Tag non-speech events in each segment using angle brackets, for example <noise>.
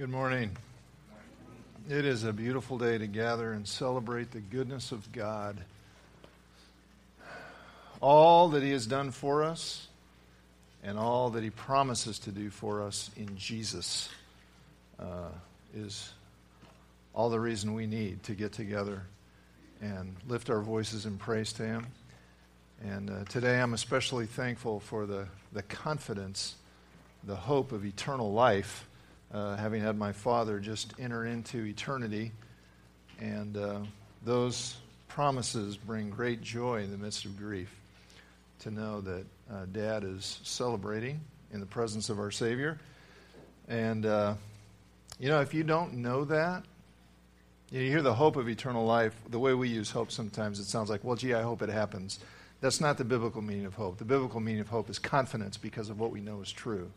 Good morning. It is a beautiful day to gather and celebrate the goodness of God. All that He has done for us and all that He promises to do for us in Jesus uh, is all the reason we need to get together and lift our voices in praise to Him. And uh, today I'm especially thankful for the, the confidence, the hope of eternal life uh, having had my father just enter into eternity. And uh, those promises bring great joy in the midst of grief to know that uh, dad is celebrating in the presence of our Savior. And, uh, you know, if you don't know that, you hear the hope of eternal life, the way we use hope sometimes, it sounds like, well, gee, I hope it happens. That's not the biblical meaning of hope. The biblical meaning of hope is confidence because of what we know is true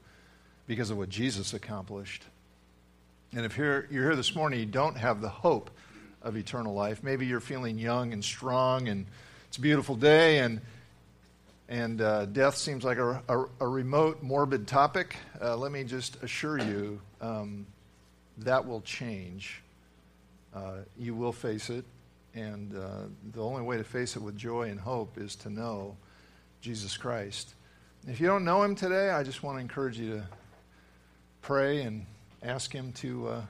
because of what Jesus accomplished. And if you're, you're here this morning, you don't have the hope of eternal life. Maybe you're feeling young and strong, and it's a beautiful day, and and uh, death seems like a, a, a remote, morbid topic. Uh, let me just assure you um, that will change. Uh, you will face it, and uh, the only way to face it with joy and hope is to know Jesus Christ. If you don't know him today, I just want to encourage you to pray and ask Him to uh,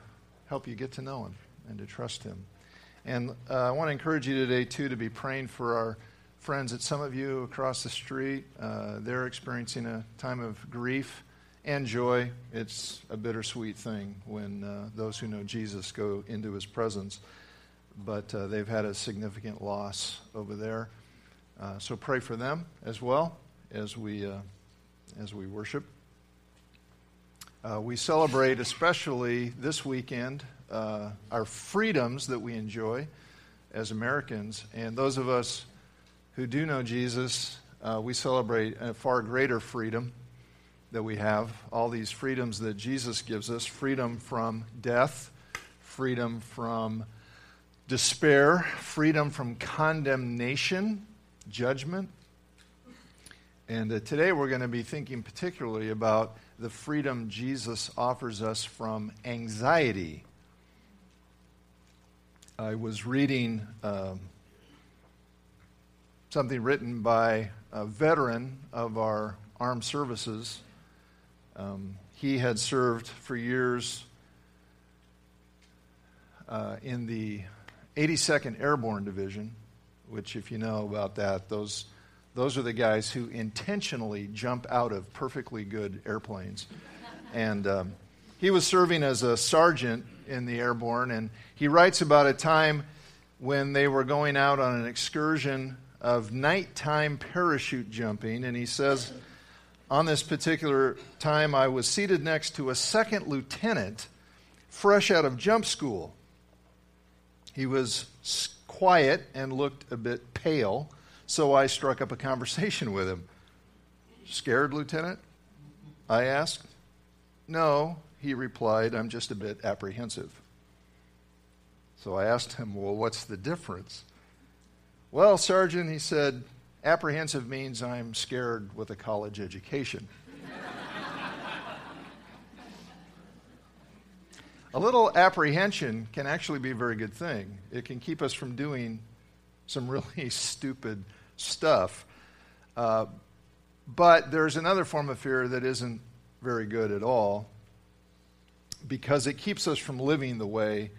help you get to know Him and to trust Him. And uh, I want to encourage you today, too, to be praying for our friends that some of you across the street, uh, they're experiencing a time of grief and joy. It's a bittersweet thing when uh, those who know Jesus go into His presence, but uh, they've had a significant loss over there. Uh, so pray for them as well as we, as we worship. Uh, we celebrate, especially this weekend, uh, our freedoms that we enjoy as Americans. And those of us who do know Jesus, uh, we celebrate a far greater freedom that we have. All these freedoms that Jesus gives us freedom from death, freedom from despair, freedom from condemnation, judgment. And uh, today we're going to be thinking particularly about the freedom Jesus offers us from anxiety. I was reading um, something written by a veteran of our armed services. Um, he had served for years uh, in the 82nd Airborne Division, which, if you know about that, those those are the guys who intentionally jump out of perfectly good airplanes. And um, he was serving as a sergeant in the airborne, and he writes about a time when they were going out on an excursion of nighttime parachute jumping, and he says, on this particular time, I was seated next to a second lieutenant fresh out of jump school. He was quiet and looked a bit pale. So I struck up a conversation with him. Scared, Lieutenant? I asked. No, he replied, I'm just a bit apprehensive. So I asked him, Well, what's the difference? Well, Sergeant, he said, apprehensive means I'm scared with a college education. a little apprehension can actually be a very good thing. It can keep us from doing some really <laughs> stupid stuff. Uh, but there's another form of fear that isn't very good at all because it keeps us from living the way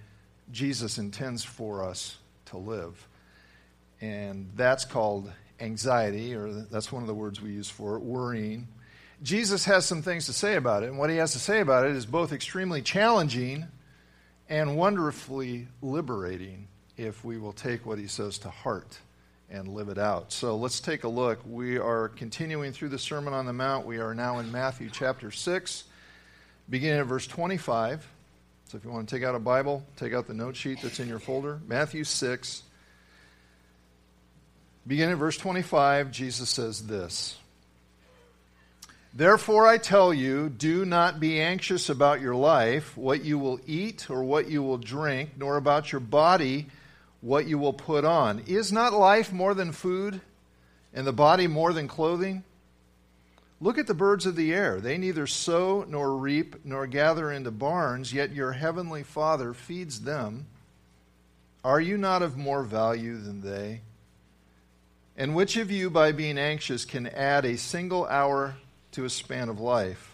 Jesus intends for us to live. And that's called anxiety, or that's one of the words we use for it, worrying. Jesus has some things to say about it, and what he has to say about it is both extremely challenging and wonderfully liberating if we will take what he says to heart and live it out. So let's take a look. We are continuing through the Sermon on the Mount. We are now in Matthew chapter 6, beginning at verse 25. So if you want to take out a Bible, take out the note sheet that's in your folder. Matthew 6, beginning at verse 25, Jesus says this. Therefore, I tell you, do not be anxious about your life, what you will eat or what you will drink, nor about your body what you will put on. Is not life more than food, and the body more than clothing? Look at the birds of the air. They neither sow nor reap nor gather into barns, yet your heavenly Father feeds them. Are you not of more value than they? And which of you, by being anxious, can add a single hour to a span of life?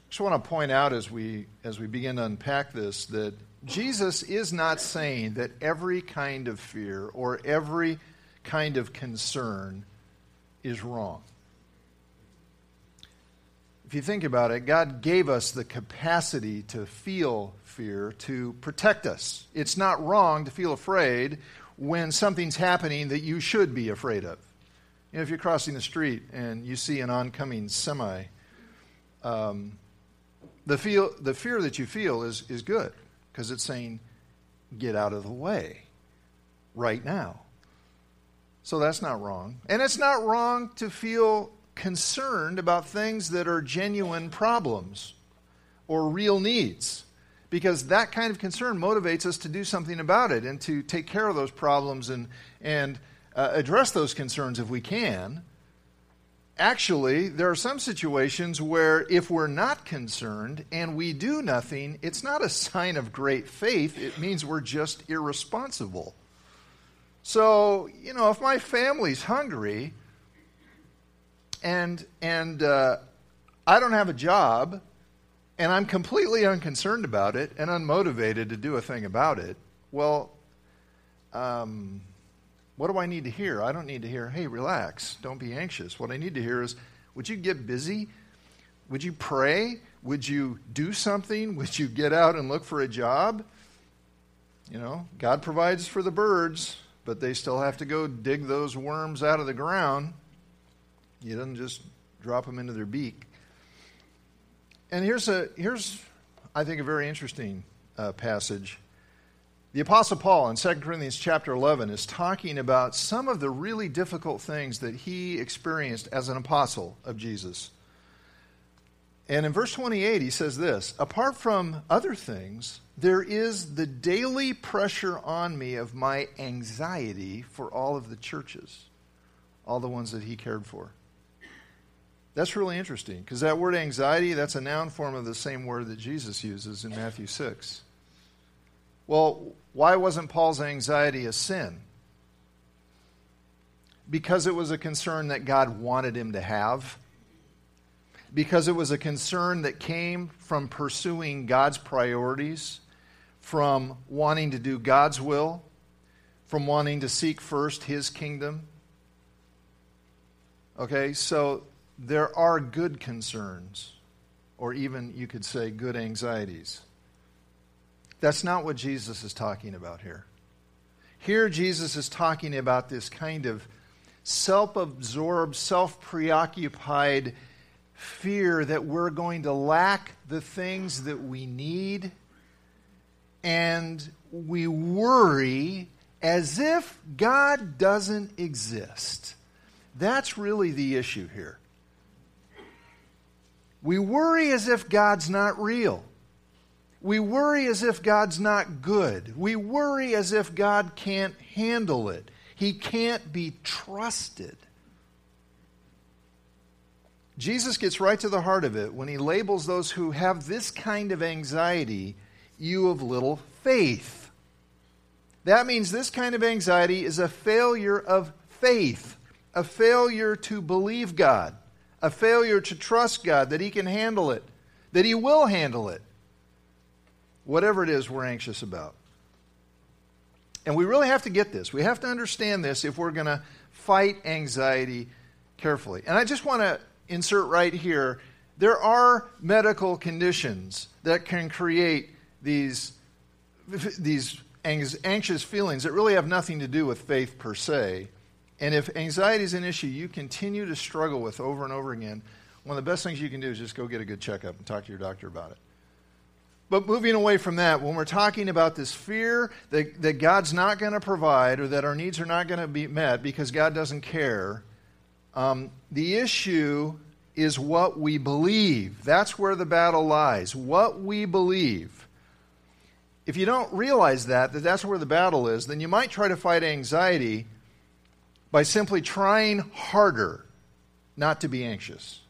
just want to point out as we as we begin to unpack this that Jesus is not saying that every kind of fear or every kind of concern is wrong. If you think about it, God gave us the capacity to feel fear to protect us. It's not wrong to feel afraid when something's happening that you should be afraid of. You know, if you're crossing the street and you see an oncoming semi, um, the, feel, the fear that you feel is, is good because it's saying, get out of the way right now. So that's not wrong. And it's not wrong to feel concerned about things that are genuine problems or real needs because that kind of concern motivates us to do something about it and to take care of those problems and, and uh, address those concerns if we can. Actually, there are some situations where if we're not concerned and we do nothing, it's not a sign of great faith. It means we're just irresponsible. So, you know, if my family's hungry and, and uh, I don't have a job and I'm completely unconcerned about it and unmotivated to do a thing about it, well, um, what do I need to hear? I don't need to hear, hey, relax, don't be anxious. What I need to hear is, would you get busy? Would you pray? Would you do something? <laughs> Would you get out and look for a job? You know, God provides for the birds but they still have to go dig those worms out of the ground. He doesn't just drop them into their beak. And here's a here's I think a very interesting uh, passage. The apostle Paul in 2 Corinthians chapter 11 is talking about some of the really difficult things that he experienced as an apostle of Jesus. And in verse 28 he says this, apart from other things, there is the daily pressure on me of my anxiety for all of the churches, all the ones that he cared for. That's really interesting because that word anxiety, that's a noun form of the same word that Jesus uses in Matthew 6. Well, why wasn't Paul's anxiety a sin? Because it was a concern that God wanted him to have because it was a concern that came from pursuing God's priorities from wanting to do God's will, from wanting to seek first His kingdom. Okay, so there are good concerns, or even you could say good anxieties. That's not what Jesus is talking about here. Here, Jesus is talking about this kind of self absorbed, self preoccupied fear that we're going to lack the things that we need and we worry as if God doesn't exist. That's really the issue here. We worry as if God's not real. We worry as if God's not good. We worry as if God can't handle it. He can't be trusted. Jesus gets right to the heart of it when he labels those who have this kind of anxiety you of little faith. That means this kind of anxiety is a failure of faith. a failure to believe God, a failure to trust God that He can handle it, that He will handle it. Whatever it is we're anxious about. And we really have to get this. We have to understand this if we're going to fight anxiety carefully. And I just want to insert right here there are medical conditions that can create these, these anxious feelings that really have nothing to do with faith per se. And if anxiety is an issue you continue to struggle with over and over again, one of the best things you can do is just go get a good checkup and talk to your doctor about it. But moving away from that, when we're talking about this fear that, that God's not going to provide or that our needs are not going to be met because God doesn't care, um, the issue is what we believe. That's where the battle lies. What we believe. If you don't realize that, that that's where the battle is, then you might try to fight anxiety by simply trying harder not to be anxious.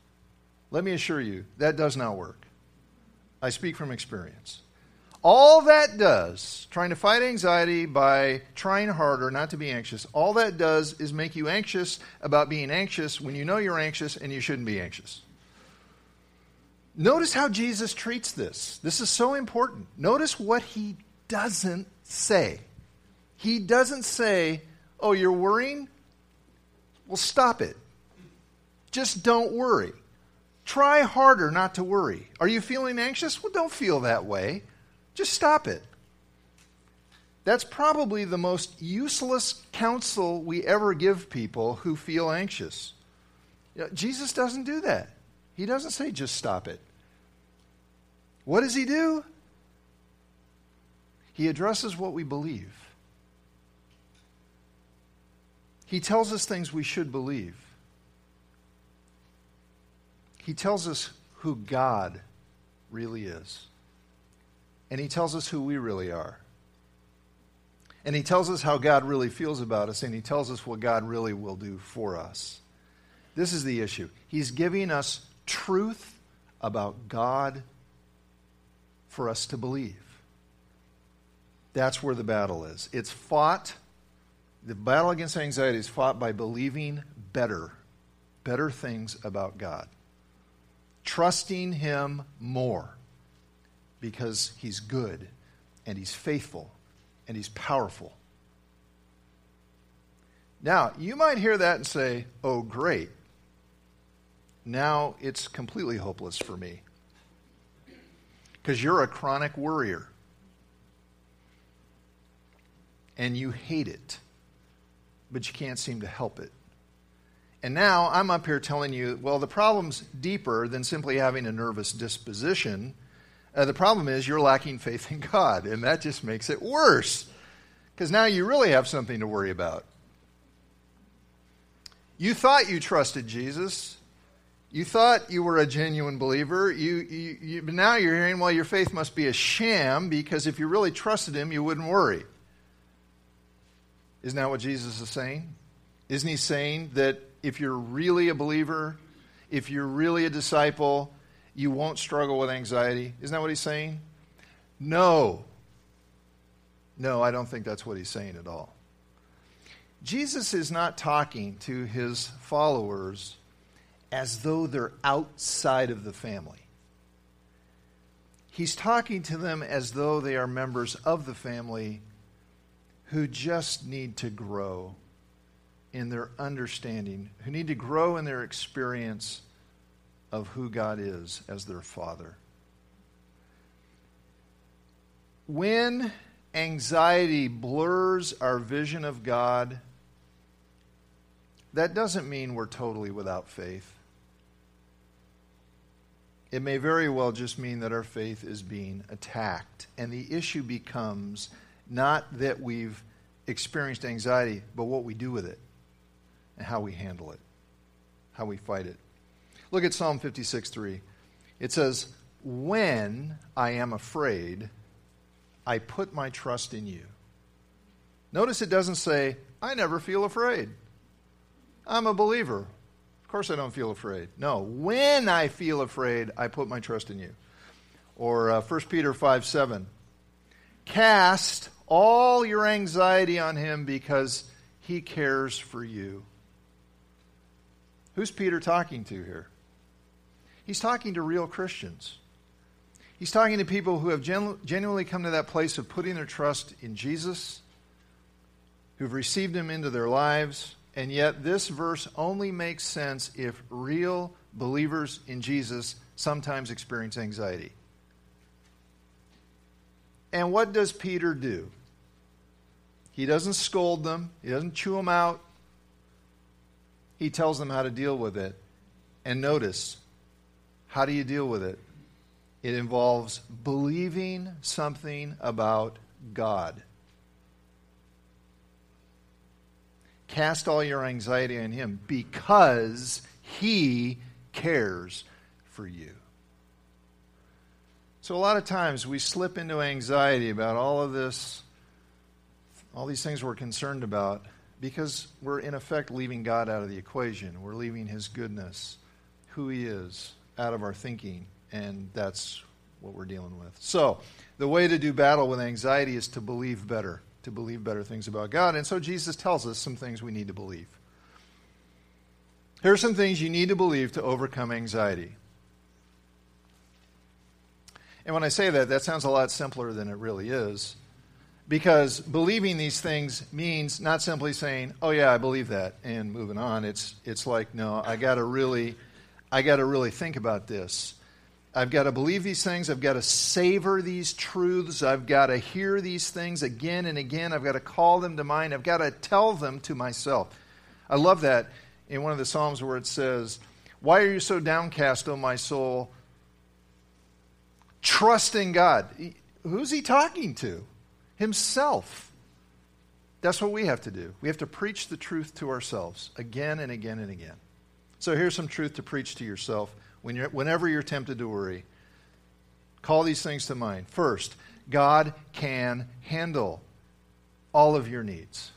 Let me assure you, that does not work. I speak from experience. All that does, trying to fight anxiety by trying harder not to be anxious, all that does is make you anxious about being anxious when you know you're anxious and you shouldn't be anxious. Notice how Jesus treats this. This is so important. Notice what he doesn't say. He doesn't say, Oh, you're worrying? Well, stop it. Just don't worry. Try harder not to worry. Are you feeling anxious? Well, don't feel that way. Just stop it. That's probably the most useless counsel we ever give people who feel anxious. You know, Jesus doesn't do that. He doesn't say just stop it. What does he do? He addresses what we believe. He tells us things we should believe. He tells us who God really is. And he tells us who we really are. And he tells us how God really feels about us, and he tells us what God really will do for us. This is the issue. He's giving us truth about God for us to believe. That's where the battle is. It's fought, the battle against anxiety is fought by believing better, better things about God trusting Him more because He's good and He's faithful and He's powerful. Now, you might hear that and say, oh, great. Now it's completely hopeless for me. Because you're a chronic worrier. And you hate it, but you can't seem to help it. And now I'm up here telling you, well, the problem's deeper than simply having a nervous disposition. Uh, the problem is you're lacking faith in God, and that just makes it worse. Because now you really have something to worry about. You thought you trusted Jesus. You thought you were a genuine believer. You, you, you, now you're hearing, well, your faith must be a sham because if you really trusted him, you wouldn't worry. Isn't that what Jesus is saying? Isn't he saying that if you're really a believer, if you're really a disciple, you won't struggle with anxiety. Isn't that what he's saying? No. No, I don't think that's what he's saying at all. Jesus is not talking to his followers as though they're outside of the family. He's talking to them as though they are members of the family who just need to grow in their understanding, who need to grow in their experience of who God is as their Father. When anxiety blurs our vision of God, that doesn't mean we're totally without faith. It may very well just mean that our faith is being attacked. And the issue becomes not that we've experienced anxiety, but what we do with it and how we handle it, how we fight it. Look at Psalm 56 3. It says, When I am afraid, I put my trust in you. Notice it doesn't say, I never feel afraid. I'm a believer. Of course, I don't feel afraid. No, when I feel afraid, I put my trust in you. Or uh, 1 Peter 5 7. Cast all your anxiety on him because he cares for you. Who's Peter talking to here? He's talking to real Christians. He's talking to people who have genu- genuinely come to that place of putting their trust in Jesus, who've received him into their lives, and yet this verse only makes sense if real believers in Jesus sometimes experience anxiety. And what does Peter do? He doesn't scold them, he doesn't chew them out. He tells them how to deal with it. And notice, how do you deal with it? It involves believing something about God. Cast all your anxiety on Him because He cares for you. So, a lot of times we slip into anxiety about all of this, all these things we're concerned about, because we're in effect leaving God out of the equation. We're leaving His goodness, who He is, out of our thinking, and that's what we're dealing with. So, the way to do battle with anxiety is to believe better, to believe better things about God. And so, Jesus tells us some things we need to believe. Here are some things you need to believe to overcome anxiety. And when I say that, that sounds a lot simpler than it really is. Because believing these things means not simply saying, "Oh yeah, I believe that," and moving on. It's it's like, no, I got to really I got to really think about this. I've got to believe these things. I've got to savor these truths. I've got to hear these things again and again. I've got to call them to mind. I've got to tell them to myself. I love that in one of the Psalms where it says, Why are you so downcast, O my soul? Trust in God. Who's he talking to? Himself. That's what we have to do. We have to preach the truth to ourselves again and again and again. So here's some truth to preach to yourself when you're, whenever you're tempted to worry. Call these things to mind. First, God can handle all of your needs.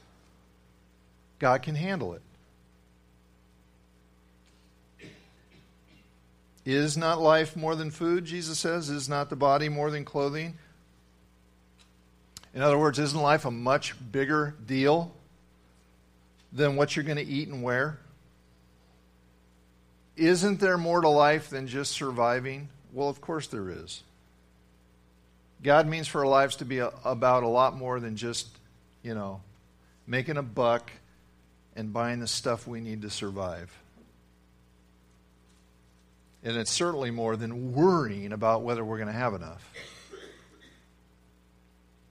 God can handle it. Is not life more than food, Jesus says? Is not the body more than clothing? In other words, isn't life a much bigger deal than what you're going to eat and wear? Isn't there more to life than just surviving? Well, of course there is. God means for our lives to be a, about a lot more than just, you know, making a buck and buying the stuff we need to survive. And it's certainly more than worrying about whether we're going to have enough.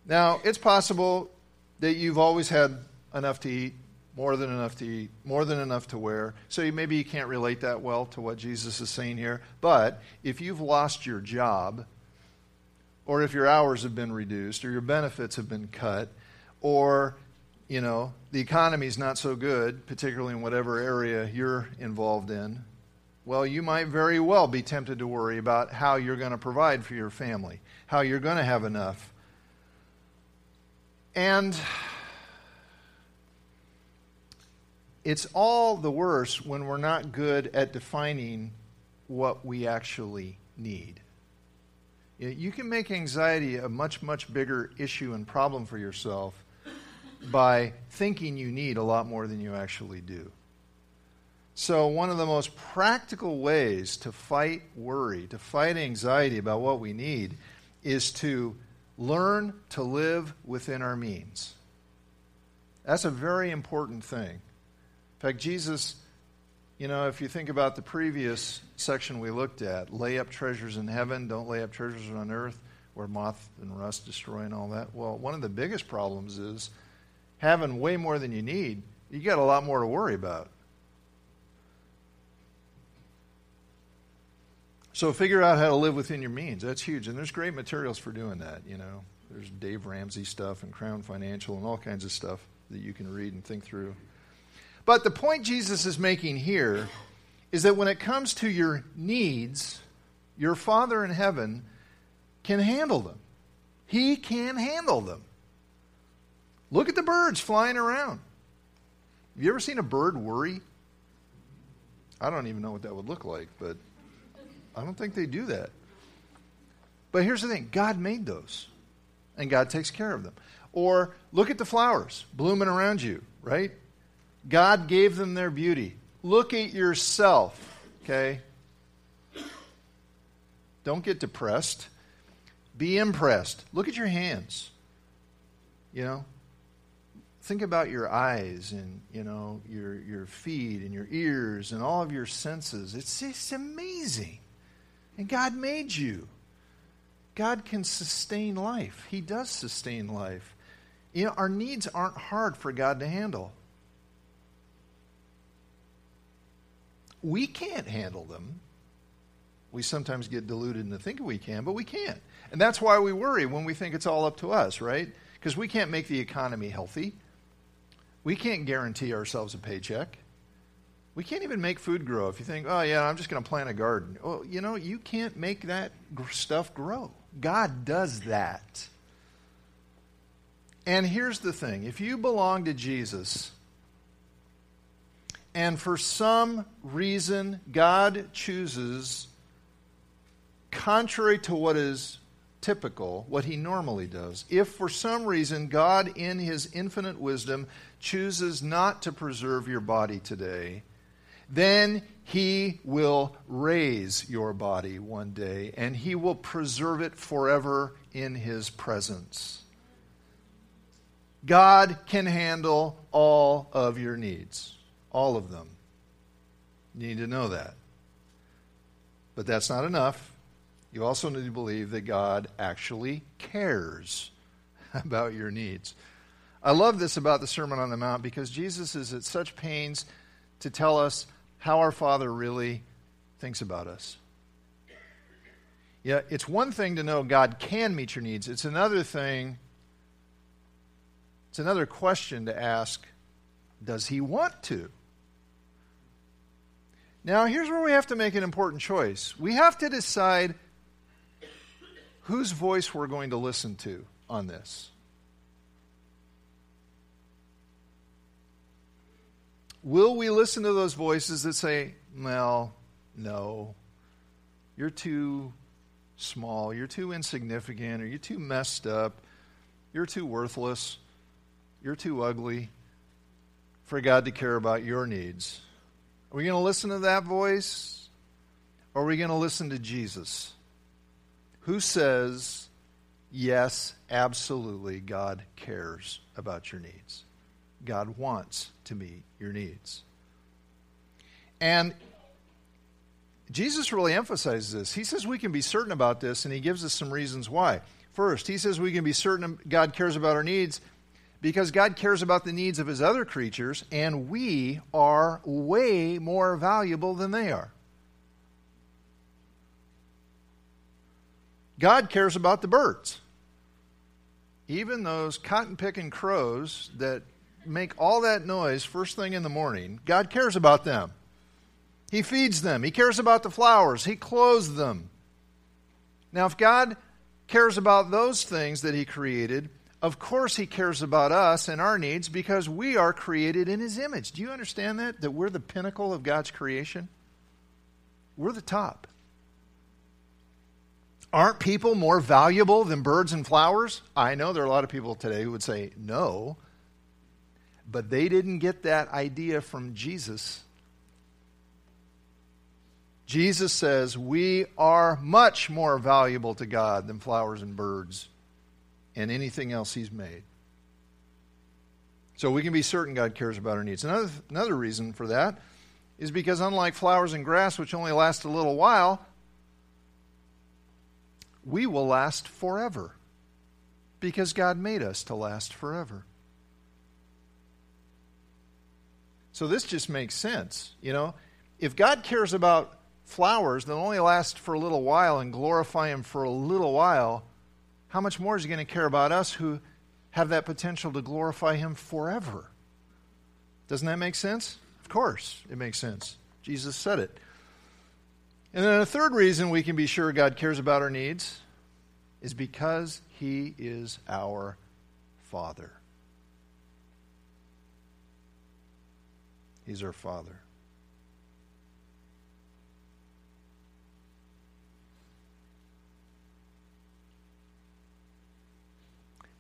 Now, it's possible that you've always had enough to eat, more than enough to eat, more than enough to wear. So maybe you can't relate that well to what Jesus is saying here. But if you've lost your job, or if your hours have been reduced, or your benefits have been cut, or you know the economy's not so good, particularly in whatever area you're involved in, well, you might very well be tempted to worry about how you're going to provide for your family, how you're going to have enough. And it's all the worse when we're not good at defining what we actually need. You can make anxiety a much, much bigger issue and problem for yourself by thinking you need a lot more than you actually do. So, one of the most practical ways to fight worry, to fight anxiety about what we need, is to learn to live within our means. That's a very important thing. In fact, Jesus, you know, if you think about the previous section we looked at, lay up treasures in heaven, don't lay up treasures on earth where moth and rust destroy and all that. Well, one of the biggest problems is having way more than you need, you got a lot more to worry about. So figure out how to live within your means. That's huge. And there's great materials for doing that, you know. There's Dave Ramsey stuff and Crown Financial and all kinds of stuff that you can read and think through. But the point Jesus is making here is that when it comes to your needs, your Father in heaven can handle them. He can handle them. Look at the birds flying around. Have you ever seen a bird worry? I don't even know what that would look like, but I don't think they do that. But here's the thing God made those, and God takes care of them. Or look at the flowers blooming around you, right? God gave them their beauty. look at yourself, okay? Don't get depressed. Be impressed. Look at your hands. You know, think about your eyes and you know your your feet and your ears and all of your senses. It's it's amazing. And God made you. God can sustain life. He does sustain life. You know, our needs aren't hard for God to handle. We can't handle them. We sometimes get deluded into thinking we can, but we can't. And that's why we worry when we think it's all up to us, right? Because we can't make the economy healthy. We can't guarantee ourselves a paycheck. We can't even make food grow. If you think, oh, yeah, I'm just going to plant a garden. Well, you know, you can't make that stuff grow. God does that. And here's the thing if you belong to Jesus, and for some reason God chooses, contrary to what is typical, what he normally does, if for some reason God, in his infinite wisdom, chooses not to preserve your body today, then he will raise your body one day and he will preserve it forever in his presence. God can handle all of your needs, all of them. You need to know that. But that's not enough. You also need to believe that God actually cares <laughs> about your needs. I love this about the Sermon on the Mount because Jesus is at such pains to tell us how our Father really thinks about us. Yeah, it's one thing to know God can meet your needs. It's another thing it's another question to ask does he want to? Now, here's where we have to make an important choice. We have to decide whose voice we're going to listen to on this. Will we listen to those voices that say, well, no, you're too small, you're too insignificant, or you're too messed up, you're too worthless? You're too ugly for God to care about your needs. Are we going to listen to that voice? Or are we going to listen to Jesus? Who says, yes, absolutely, God cares about your needs. God wants to meet your needs. And Jesus really emphasizes this. He says we can be certain about this, and he gives us some reasons why. First, he says we can be certain God cares about our needs because God cares about the needs of his other creatures, and we are way more valuable than they are. God cares about the birds. Even those cotton picking crows that make all that noise first thing in the morning, God cares about them. He feeds them, He cares about the flowers, He clothes them. Now, if God cares about those things that He created, of course, He cares about us and our needs because we are created in His image. Do you understand that? That we're the pinnacle of God's creation? We're the top. Aren't people more valuable than birds and flowers? I know there are a lot of people today who would say no, but they didn't get that idea from Jesus. Jesus says we are much more valuable to God than flowers and birds and anything else He's made. So we can be certain God cares about our needs. Another, another reason for that is because, unlike flowers and grass, which only last a little while, we will last forever because God made us to last forever. So this just makes sense. You know, if God cares about flowers that only last for a little while and glorify Him for a little while, how much more is he going to care about us who have that potential to glorify him forever? Doesn't that make sense? Of course, it makes sense. Jesus said it. And then a third reason we can be sure God cares about our needs is because he is our Father. He's our Father.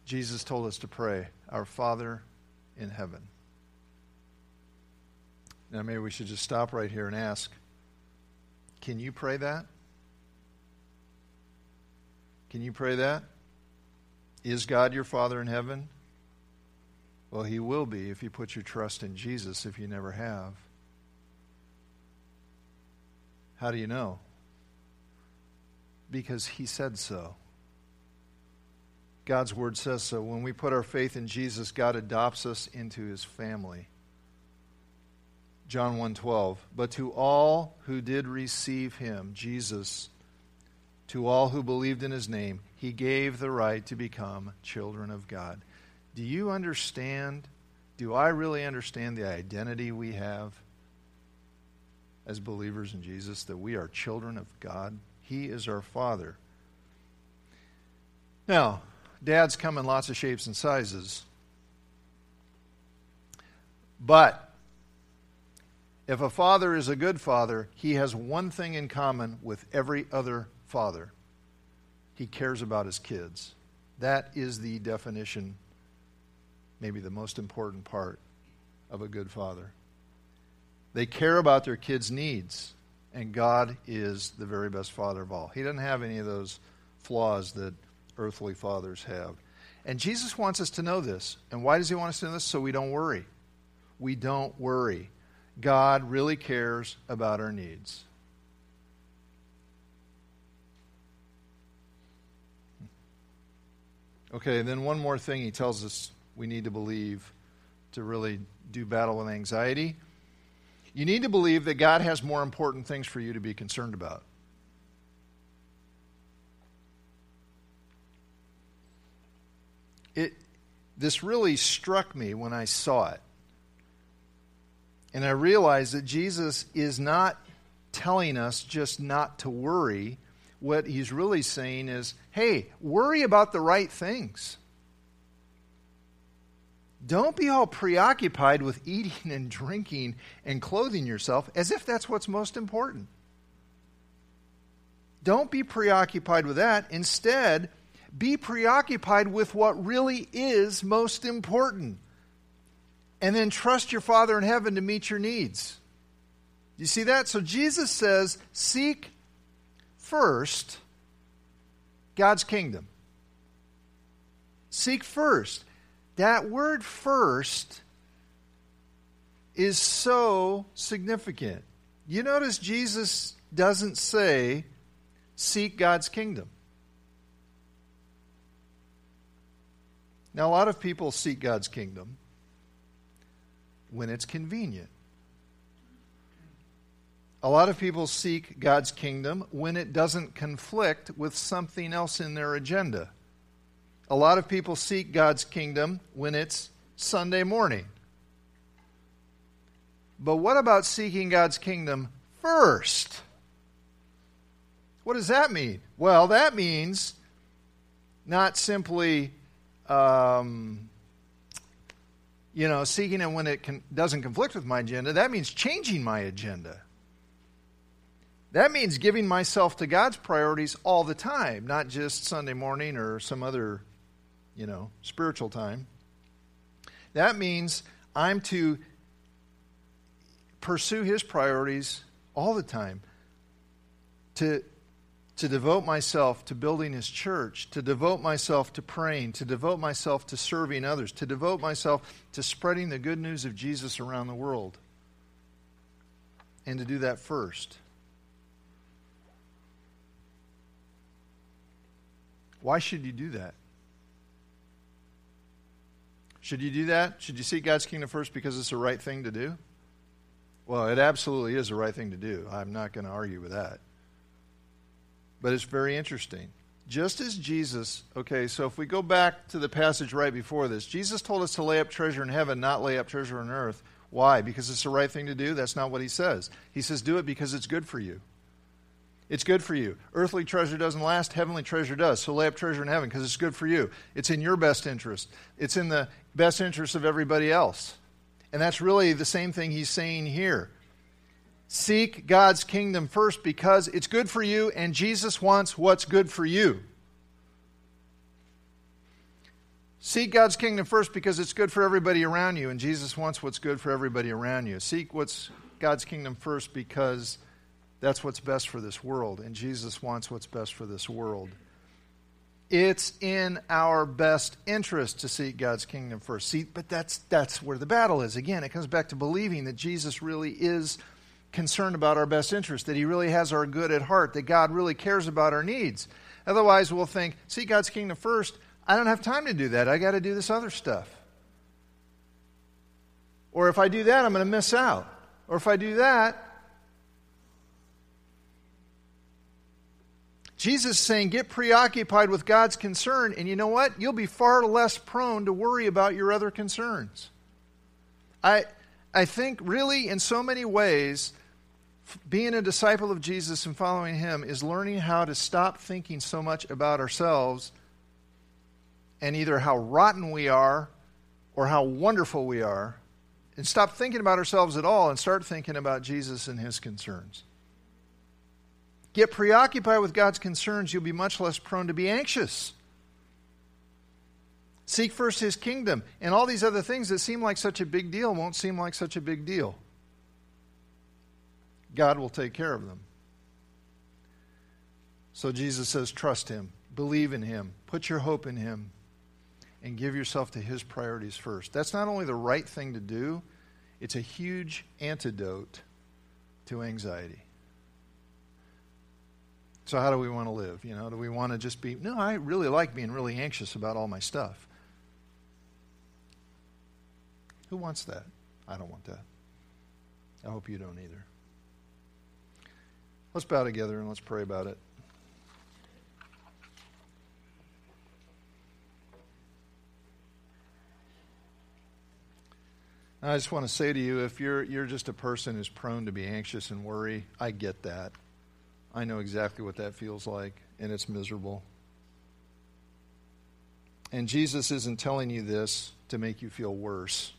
Jesus told us to pray, Our Father in heaven. Now, maybe we should just stop right here and ask Can you pray that? Can you pray that? Is God your Father in heaven? Well, He will be if you put your trust in Jesus, if you never have. How do you know? Because He said so. God's Word says so. When we put our faith in Jesus, God adopts us into His family. John 1:12 But to all who did receive him Jesus to all who believed in his name he gave the right to become children of God. Do you understand? Do I really understand the identity we have as believers in Jesus that we are children of God? He is our father. Now, dads come in lots of shapes and sizes. But if a father is a good father, he has one thing in common with every other father he cares about his kids. That is the definition, maybe the most important part of a good father. They care about their kids' needs, and God is the very best father of all. He doesn't have any of those flaws that earthly fathers have. And Jesus wants us to know this. And why does he want us to know this? So we don't worry. We don't worry. God really cares about our needs. Okay, then one more thing he tells us we need to believe to really do battle with anxiety. You need to believe that God has more important things for you to be concerned about. It, this really struck me when I saw it. And I realized that Jesus is not telling us just not to worry. What he's really saying is, hey, worry about the right things. Don't be all preoccupied with eating and drinking and clothing yourself as if that's what's most important. Don't be preoccupied with that. Instead, be preoccupied with what really is most important and then trust your Father in heaven to meet your needs. You see that? So Jesus says, Seek first God's kingdom. Seek first. That word first is so significant. You notice Jesus doesn't say, Seek God's kingdom. Now, a lot of people seek God's kingdom when it's convenient. A lot of people seek God's kingdom when it doesn't conflict with something else in their agenda. A lot of people seek God's kingdom when it's Sunday morning. But what about seeking God's kingdom first? What does that mean? Well, that means not simply um, you know, seeking it when it can, doesn't conflict with my agenda, that means changing my agenda. That means giving myself to God's priorities all the time, not just Sunday morning or some other, you know, spiritual time. That means I'm to pursue His priorities all the time, to to devote myself to building his church, to devote myself to praying, to devote myself to serving others, to devote myself to spreading the good news of Jesus around the world. And to do that first. Why should you do that? Should you do that? Should you seek God's kingdom first because it's the right thing to do? Well, it absolutely is the right thing to do. I'm not going to argue with that. But it's very interesting. Just as Jesus, okay, so if we go back to the passage right before this, Jesus told us to lay up treasure in heaven, not lay up treasure on earth. Why? Because it's the right thing to do? That's not what he says. He says, do it because it's good for you. It's good for you. Earthly treasure doesn't last, heavenly treasure does. So lay up treasure in heaven because it's good for you. It's in your best interest, it's in the best interest of everybody else. And that's really the same thing he's saying here. Seek God's kingdom first because it's good for you and Jesus wants what's good for you. Seek God's kingdom first because it's good for everybody around you and Jesus wants what's good for everybody around you. Seek what's God's kingdom first because that's what's best for this world, and Jesus wants what's best for this world. It's in our best interest to seek God's kingdom first. See, but that's that's where the battle is. Again, it comes back to believing that Jesus really is concerned about our best interest, that he really has our good at heart, that God really cares about our needs. Otherwise, we'll think, seek God's kingdom first. I don't have time to do that. I got to do this other stuff. Or if I do that, I'm going to miss out. Or if I do that, Jesus is saying, get preoccupied with God's concern, and you know what? You'll be far less prone to worry about your other concerns. I, I think, really, in so many ways, being a disciple of Jesus and following him is learning how to stop thinking so much about ourselves and either how rotten we are or how wonderful we are, and stop thinking about ourselves at all and start thinking about Jesus and his concerns. Get preoccupied with God's concerns, you'll be much less prone to be anxious. Seek first his kingdom, and all these other things that seem like such a big deal won't seem like such a big deal. God will take care of them. So Jesus says, trust him, believe in him, put your hope in him, and give yourself to his priorities first. That's not only the right thing to do, it's a huge antidote to anxiety. So, how do we want to live? You know, do we want to just be, no, I really like being really anxious about all my stuff. Who wants that? I don't want that. I hope you don't either. Let's bow together and let's pray about it. I just want to say to you if you're, you're just a person who's prone to be anxious and worry, I get that. I know exactly what that feels like, and it's miserable. And Jesus isn't telling you this to make you feel worse.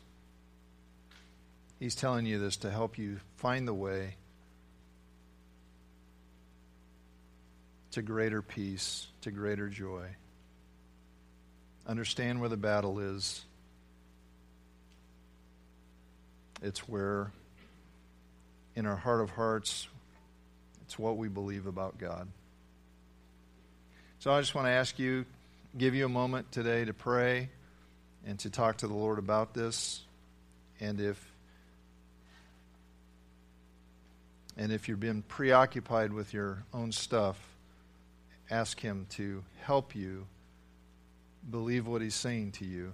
He's telling you this to help you find the way to greater peace, to greater joy. Understand where the battle is. It's where, in our heart of hearts, it's what we believe about God. So I just want to ask you, give you a moment today to pray and to talk to the Lord about this. And if and if you've been preoccupied with your own stuff, ask Him to help you believe what He's saying to you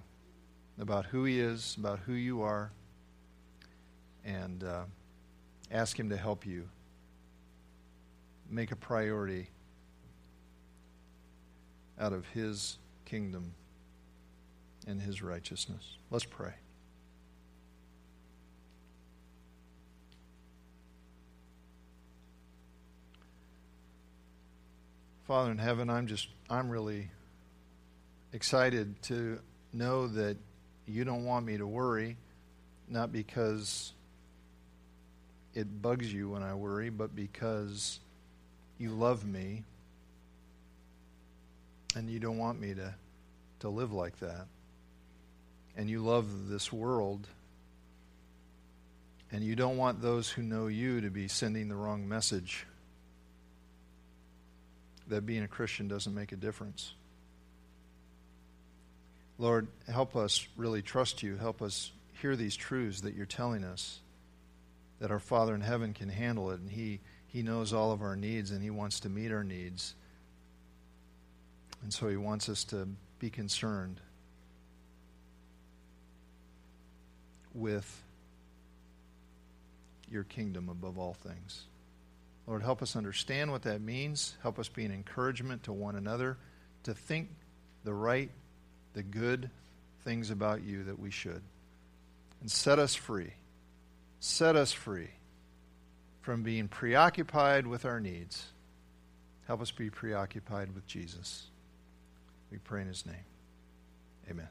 about who He is, about who you are, and uh, ask Him to help you make a priority out of His kingdom and His righteousness. Let's pray. Father in heaven, I'm just, I'm really excited to know that you don't want me to worry, not because it bugs you when I worry, but because you love me and you don't want me to, to live like that. And you love this world and you don't want those who know you to be sending the wrong message that being a Christian doesn't make a difference. Lord, help us really trust you. Help us hear these truths that you're telling us, that our Father in heaven can handle it, and He, he knows all of our needs, and He wants to meet our needs. And so He wants us to be concerned with your kingdom above all things. Lord, help us understand what that means. Help us be an encouragement to one another to think the right, the good things about you that we should. And set us free. Set us free from being preoccupied with our needs. Help us be preoccupied with Jesus. We pray in his name. Amen.